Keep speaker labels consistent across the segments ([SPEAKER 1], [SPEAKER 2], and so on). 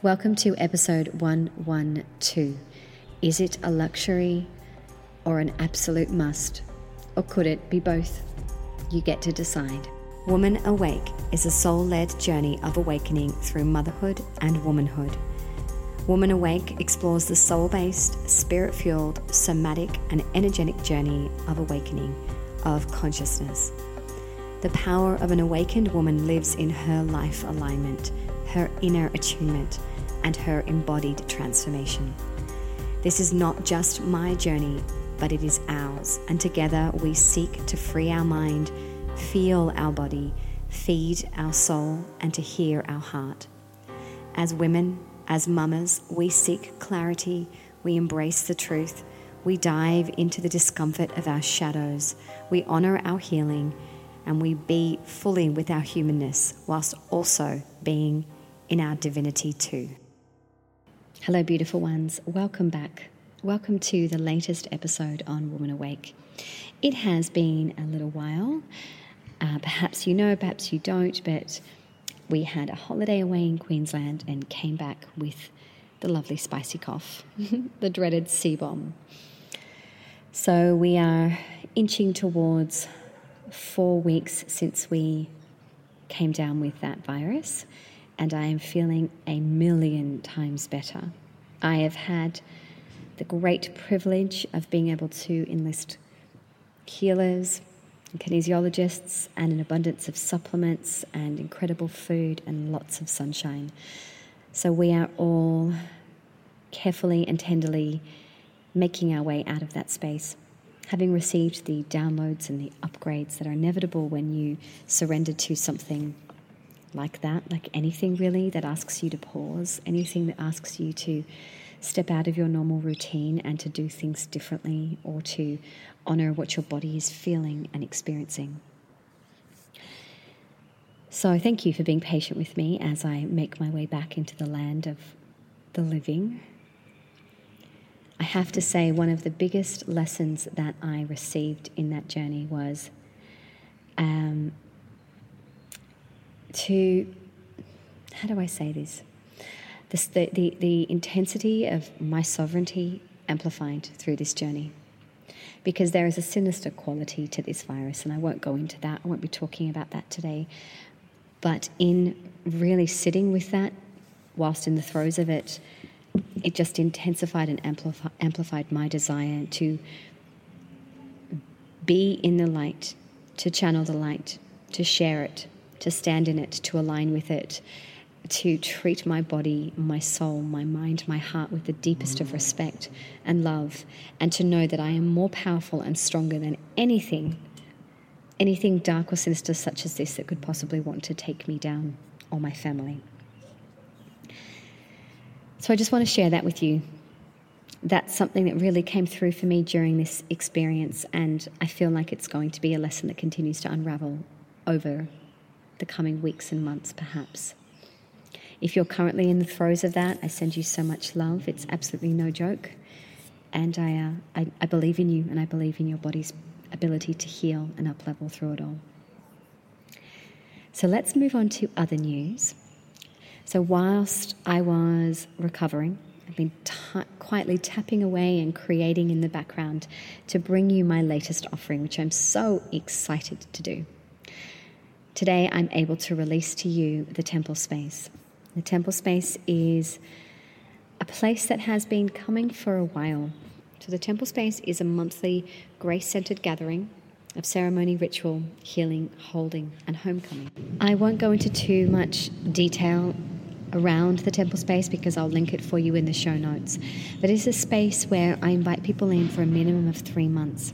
[SPEAKER 1] Welcome to episode 112. Is it a luxury or an absolute must? Or could it be both? You get to decide. Woman Awake is a soul led journey of awakening through motherhood and womanhood. Woman Awake explores the soul based, spirit fueled, somatic, and energetic journey of awakening of consciousness. The power of an awakened woman lives in her life alignment, her inner attunement, and her embodied transformation. This is not just my journey, but it is ours, and together we seek to free our mind, feel our body, feed our soul, and to hear our heart. As women, as mamas, we seek clarity, we embrace the truth, we dive into the discomfort of our shadows, we honor our healing, and we be fully with our humanness whilst also being in our divinity too. Hello, beautiful ones. Welcome back. Welcome to the latest episode on Woman Awake. It has been a little while. Uh, perhaps you know, perhaps you don't, but we had a holiday away in Queensland and came back with the lovely spicy cough, the dreaded C bomb. So we are inching towards four weeks since we came down with that virus, and I am feeling a million times better. I have had the great privilege of being able to enlist healers, and kinesiologists, and an abundance of supplements and incredible food and lots of sunshine. So we are all carefully and tenderly making our way out of that space having received the downloads and the upgrades that are inevitable when you surrender to something like that, like anything really that asks you to pause, anything that asks you to step out of your normal routine and to do things differently or to honor what your body is feeling and experiencing. So, thank you for being patient with me as I make my way back into the land of the living I have to say, one of the biggest lessons that I received in that journey was um, to, how do I say this? The, the, the intensity of my sovereignty amplified through this journey. Because there is a sinister quality to this virus, and I won't go into that. I won't be talking about that today. But in really sitting with that, whilst in the throes of it, it just intensified and amplifi- amplified my desire to be in the light, to channel the light, to share it, to stand in it, to align with it, to treat my body, my soul, my mind, my heart with the deepest of respect and love, and to know that I am more powerful and stronger than anything, anything dark or sinister such as this that could possibly want to take me down or my family. So I just want to share that with you. That's something that really came through for me during this experience, and I feel like it's going to be a lesson that continues to unravel over the coming weeks and months, perhaps. If you're currently in the throes of that, I send you so much love. It's absolutely no joke. And I, uh, I, I believe in you and I believe in your body's ability to heal and up level through it all. So let's move on to other news. So, whilst I was recovering, I've been t- quietly tapping away and creating in the background to bring you my latest offering, which I'm so excited to do. Today, I'm able to release to you the temple space. The temple space is a place that has been coming for a while. So, the temple space is a monthly grace centered gathering of ceremony, ritual, healing, holding, and homecoming. I won't go into too much detail around the temple space because I'll link it for you in the show notes. But it's a space where I invite people in for a minimum of three months.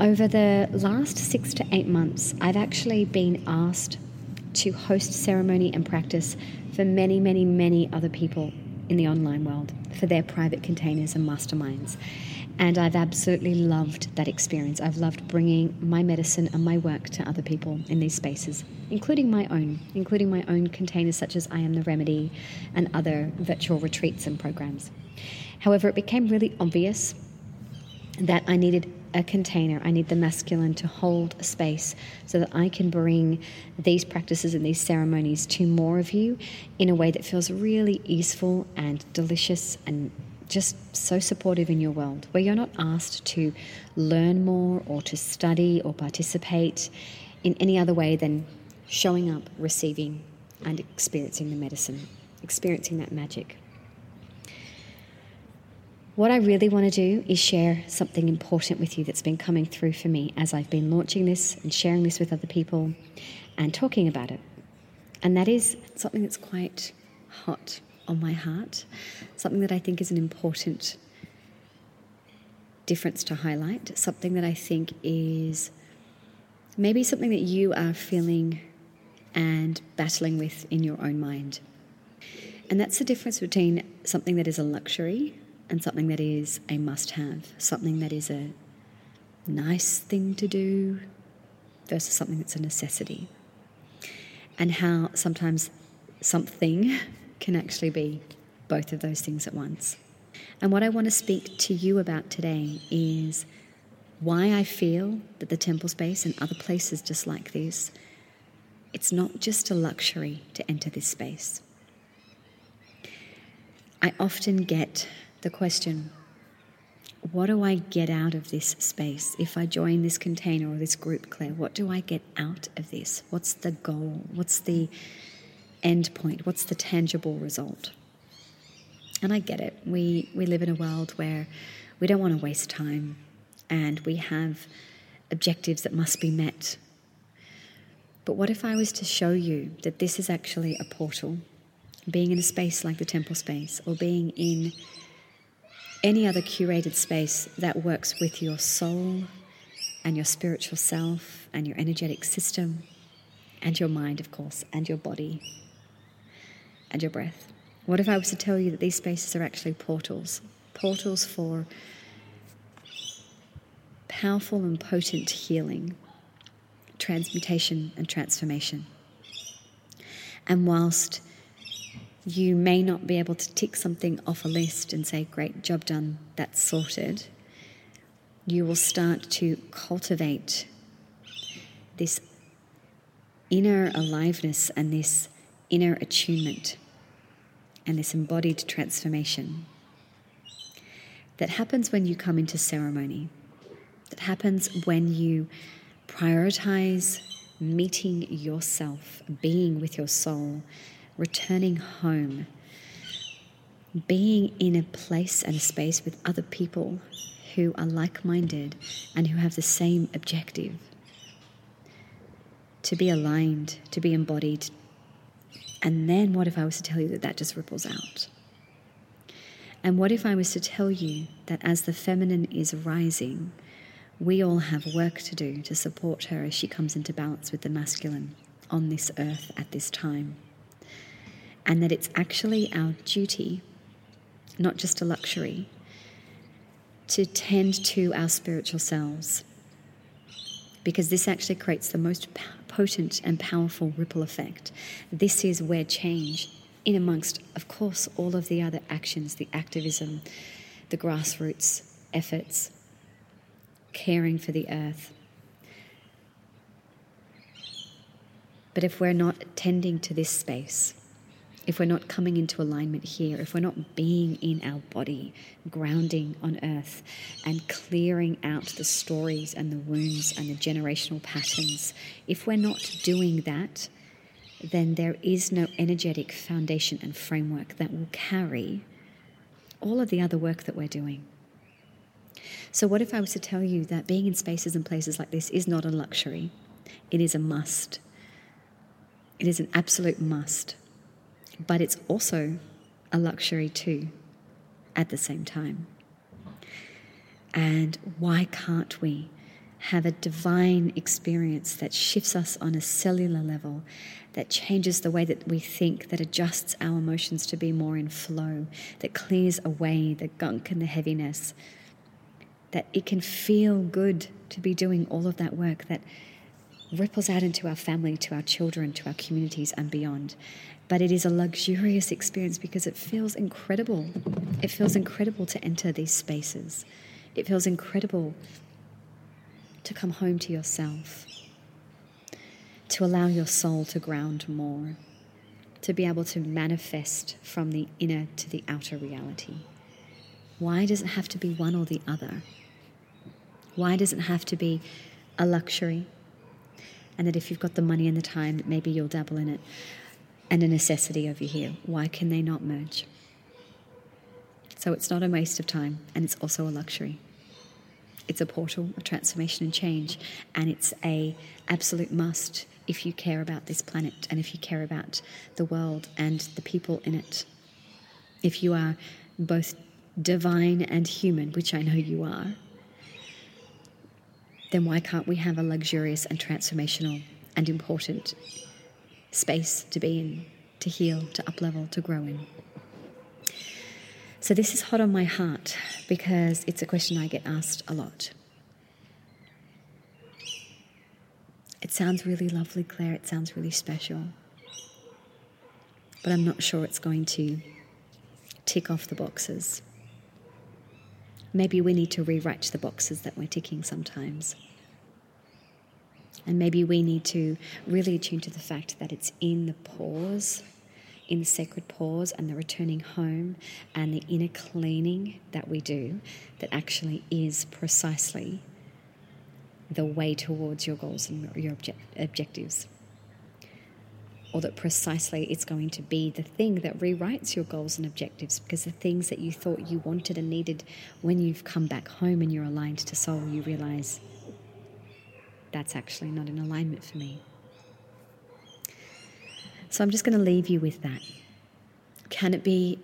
[SPEAKER 1] Over the last six to eight months, I've actually been asked to host ceremony and practice for many, many, many other people in the online world for their private containers and masterminds. And I've absolutely loved that experience. I've loved bringing my medicine and my work to other people in these spaces, including my own, including my own containers such as I Am the Remedy and other virtual retreats and programs. However, it became really obvious that I needed a container. I need the masculine to hold a space so that I can bring these practices and these ceremonies to more of you in a way that feels really easeful and delicious and just so supportive in your world, where you're not asked to learn more or to study or participate in any other way than showing up, receiving, and experiencing the medicine, experiencing that magic. What I really want to do is share something important with you that's been coming through for me as I've been launching this and sharing this with other people and talking about it. And that is something that's quite hot on my heart, something that I think is an important difference to highlight, something that I think is maybe something that you are feeling and battling with in your own mind. And that's the difference between something that is a luxury and something that is a must have, something that is a nice thing to do versus something that's a necessity. And how sometimes something can actually be both of those things at once. And what I want to speak to you about today is why I feel that the temple space and other places just like this, it's not just a luxury to enter this space. I often get the question what do I get out of this space? If I join this container or this group, Claire, what do I get out of this? What's the goal? What's the end point? What's the tangible result? And I get it. We, we live in a world where we don't want to waste time and we have objectives that must be met. But what if I was to show you that this is actually a portal? Being in a space like the temple space or being in any other curated space that works with your soul and your spiritual self and your energetic system and your mind, of course, and your body and your breath. What if I was to tell you that these spaces are actually portals? Portals for powerful and potent healing, transmutation, and transformation. And whilst you may not be able to tick something off a list and say, Great, job done, that's sorted. You will start to cultivate this inner aliveness and this inner attunement and this embodied transformation that happens when you come into ceremony, that happens when you prioritize meeting yourself, being with your soul returning home, being in a place and a space with other people who are like minded and who have the same objective. To be aligned, to be embodied. And then what if I was to tell you that that just ripples out? And what if I was to tell you that as the feminine is rising, we all have work to do to support her as she comes into balance with the masculine on this earth at this time? And that it's actually our duty, not just a luxury, to tend to our spiritual selves. Because this actually creates the most potent and powerful ripple effect. This is where change, in amongst, of course, all of the other actions, the activism, the grassroots efforts, caring for the earth. But if we're not tending to this space, if we're not coming into alignment here, if we're not being in our body, grounding on earth, and clearing out the stories and the wounds and the generational patterns, if we're not doing that, then there is no energetic foundation and framework that will carry all of the other work that we're doing. So, what if I was to tell you that being in spaces and places like this is not a luxury? It is a must. It is an absolute must but it's also a luxury too at the same time. And why can't we have a divine experience that shifts us on a cellular level, that changes the way that we think, that adjusts our emotions to be more in flow, that clears away the gunk and the heaviness, that it can feel good to be doing all of that work, that ripples out into our family, to our children, to our communities, and beyond but it is a luxurious experience because it feels incredible. It feels incredible to enter these spaces. It feels incredible to come home to yourself, to allow your soul to ground more, to be able to manifest from the inner to the outer reality. Why does it have to be one or the other? Why does it have to be a luxury? And that if you've got the money and the time, maybe you'll dabble in it, and a necessity over here. Why can they not merge? So it's not a waste of time, and it's also a luxury. It's a portal of transformation and change, and it's a absolute must if you care about this planet and if you care about the world and the people in it. If you are both divine and human, which I know you are, then why can't we have a luxurious and transformational and important space to be in, to heal, to uplevel, to grow in? So, this is hot on my heart because it's a question I get asked a lot. It sounds really lovely, Claire. It sounds really special. But I'm not sure it's going to tick off the boxes. Maybe we need to rewrite the boxes that we're ticking sometimes. And maybe we need to really attune to the fact that it's in the pause in the sacred pause and the returning home and the inner cleaning that we do that actually is precisely the way towards your goals and your object- objectives. Or that precisely it's going to be the thing that rewrites your goals and objectives because the things that you thought you wanted and needed when you've come back home and you're aligned to soul, you realize that's actually not in alignment for me. So I'm just going to leave you with that. Can it be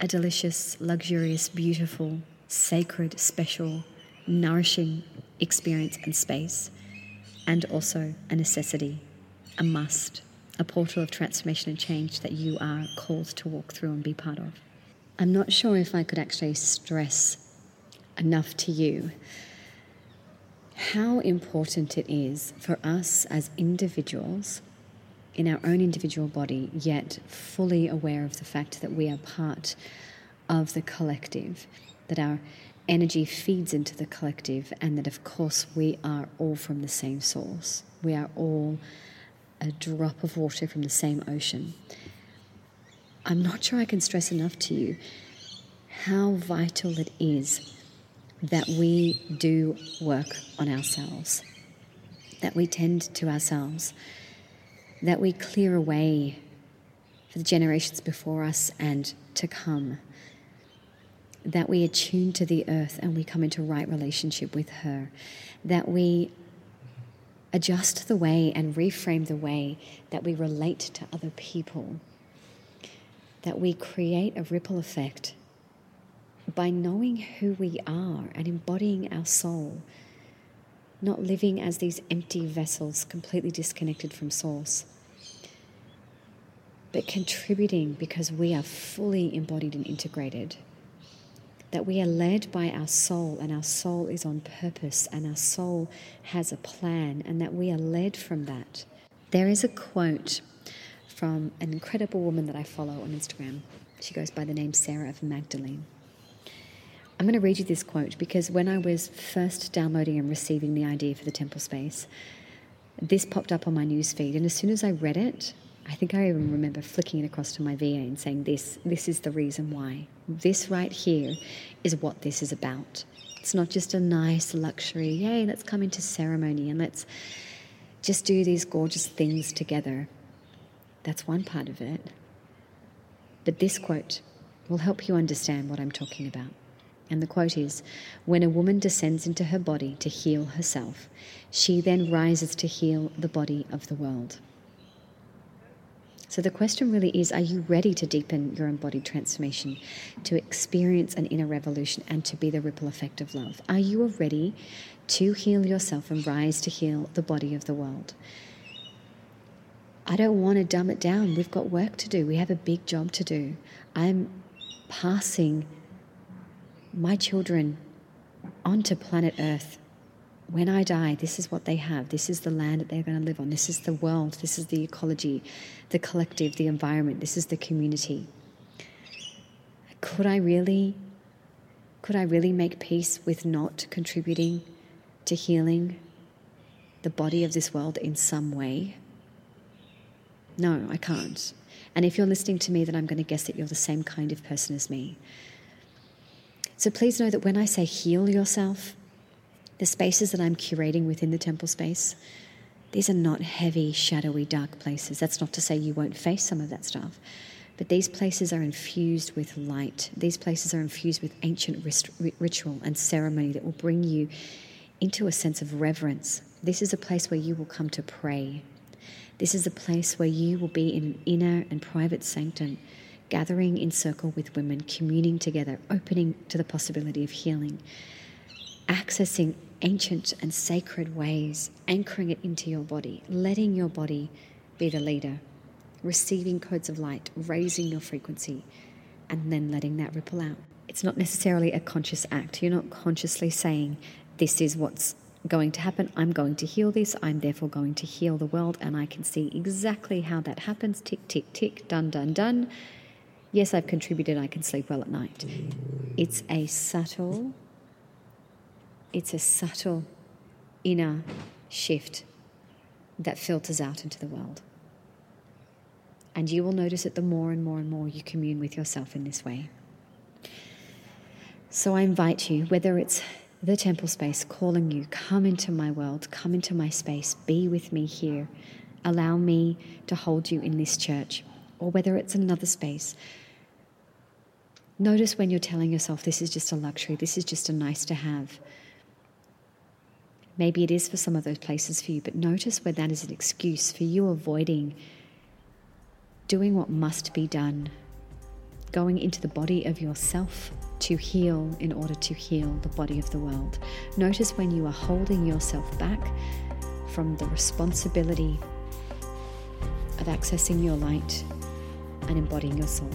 [SPEAKER 1] a delicious, luxurious, beautiful, sacred, special, nourishing experience and space, and also a necessity, a must, a portal of transformation and change that you are called to walk through and be part of? I'm not sure if I could actually stress enough to you how important it is for us as individuals in our own individual body, yet fully aware of the fact that we are part of the collective, that our energy feeds into the collective, and that, of course, we are all from the same source. We are all a drop of water from the same ocean. I'm not sure I can stress enough to you how vital it is that we do work on ourselves, that we tend to ourselves that we clear away for the generations before us and to come. That we attune to the earth and we come into right relationship with her. That we adjust the way and reframe the way that we relate to other people. That we create a ripple effect by knowing who we are and embodying our soul, not living as these empty vessels completely disconnected from Source but contributing because we are fully embodied and integrated. That we are led by our soul, and our soul is on purpose, and our soul has a plan, and that we are led from that. There is a quote from an incredible woman that I follow on Instagram. She goes by the name Sarah of Magdalene. I'm going to read you this quote because when I was first downloading and receiving the idea for the temple space, this popped up on my newsfeed, and as soon as I read it, I think I even remember flicking it across to my VA and saying, This, this is the reason why. This right here is what this is about. It's not just a nice luxury, yay, let's come into ceremony and let's just do these gorgeous things together. That's one part of it. But this quote will help you understand what I'm talking about. And the quote is When a woman descends into her body to heal herself, she then rises to heal the body of the world. So the question really is are you ready to deepen your embodied transformation, to experience an inner revolution, and to be the ripple effect of love? Are you ready to heal yourself and rise to heal the body of the world? I don't want to dumb it down. We've got work to do, we have a big job to do. I'm passing my children onto planet Earth when I die, this is what they have. This is the land that they're going to live on. This is the world. This is the ecology, the collective, the environment. This is the community. Could I really, could I really make peace with not contributing to healing the body of this world in some way? No, I can't. And if you're listening to me, then I'm going to guess that you're the same kind of person as me. So please know that when I say heal yourself, the spaces that I'm curating within the temple space, these are not heavy, shadowy, dark places. That's not to say you won't face some of that stuff. But these places are infused with light. These places are infused with ancient ritual and ceremony that will bring you into a sense of reverence. This is a place where you will come to pray. This is a place where you will be in an inner and private sanctum, gathering in circle with women, communing together, opening to the possibility of healing, accessing ancient and sacred ways, anchoring it into your body, letting your body be the leader receiving codes of light, raising your frequency, and then letting that ripple out. It's not necessarily a conscious act. You're not consciously saying, This is what's going to happen. I'm going to heal this. I'm therefore going to heal the world. And I can see exactly how that happens. Tick, tick, tick, done, done, done. Yes, I've contributed. I can sleep well at night. It's a subtle, it's a subtle inner shift that filters out into the world. And you will notice it the more and more and more you commune with yourself in this way. So I invite you, whether it's the temple space calling you, come into my world, come into my space, be with me here, allow me to hold you in this church, or whether it's another space. Notice when you're telling yourself this is just a luxury, this is just a nice to have. Maybe it is for some of those places for you, but notice where that is an excuse for you avoiding doing what must be done, going into the body of yourself to heal in order to heal the body of the world. Notice when you are holding yourself back from the responsibility of accessing your light and embodying your soul.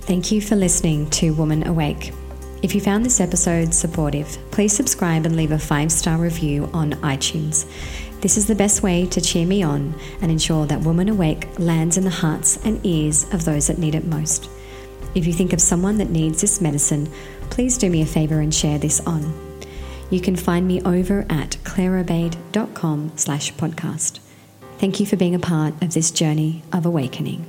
[SPEAKER 1] Thank you for listening to Woman Awake. If you found this episode supportive, please subscribe and leave a five star review on iTunes. This is the best way to cheer me on and ensure that Woman Awake lands in the hearts and ears of those that need it most. If you think of someone that needs this medicine, please do me a favor and share this on. You can find me over at claireobeid.com slash podcast. Thank you for being a part of this journey of awakening.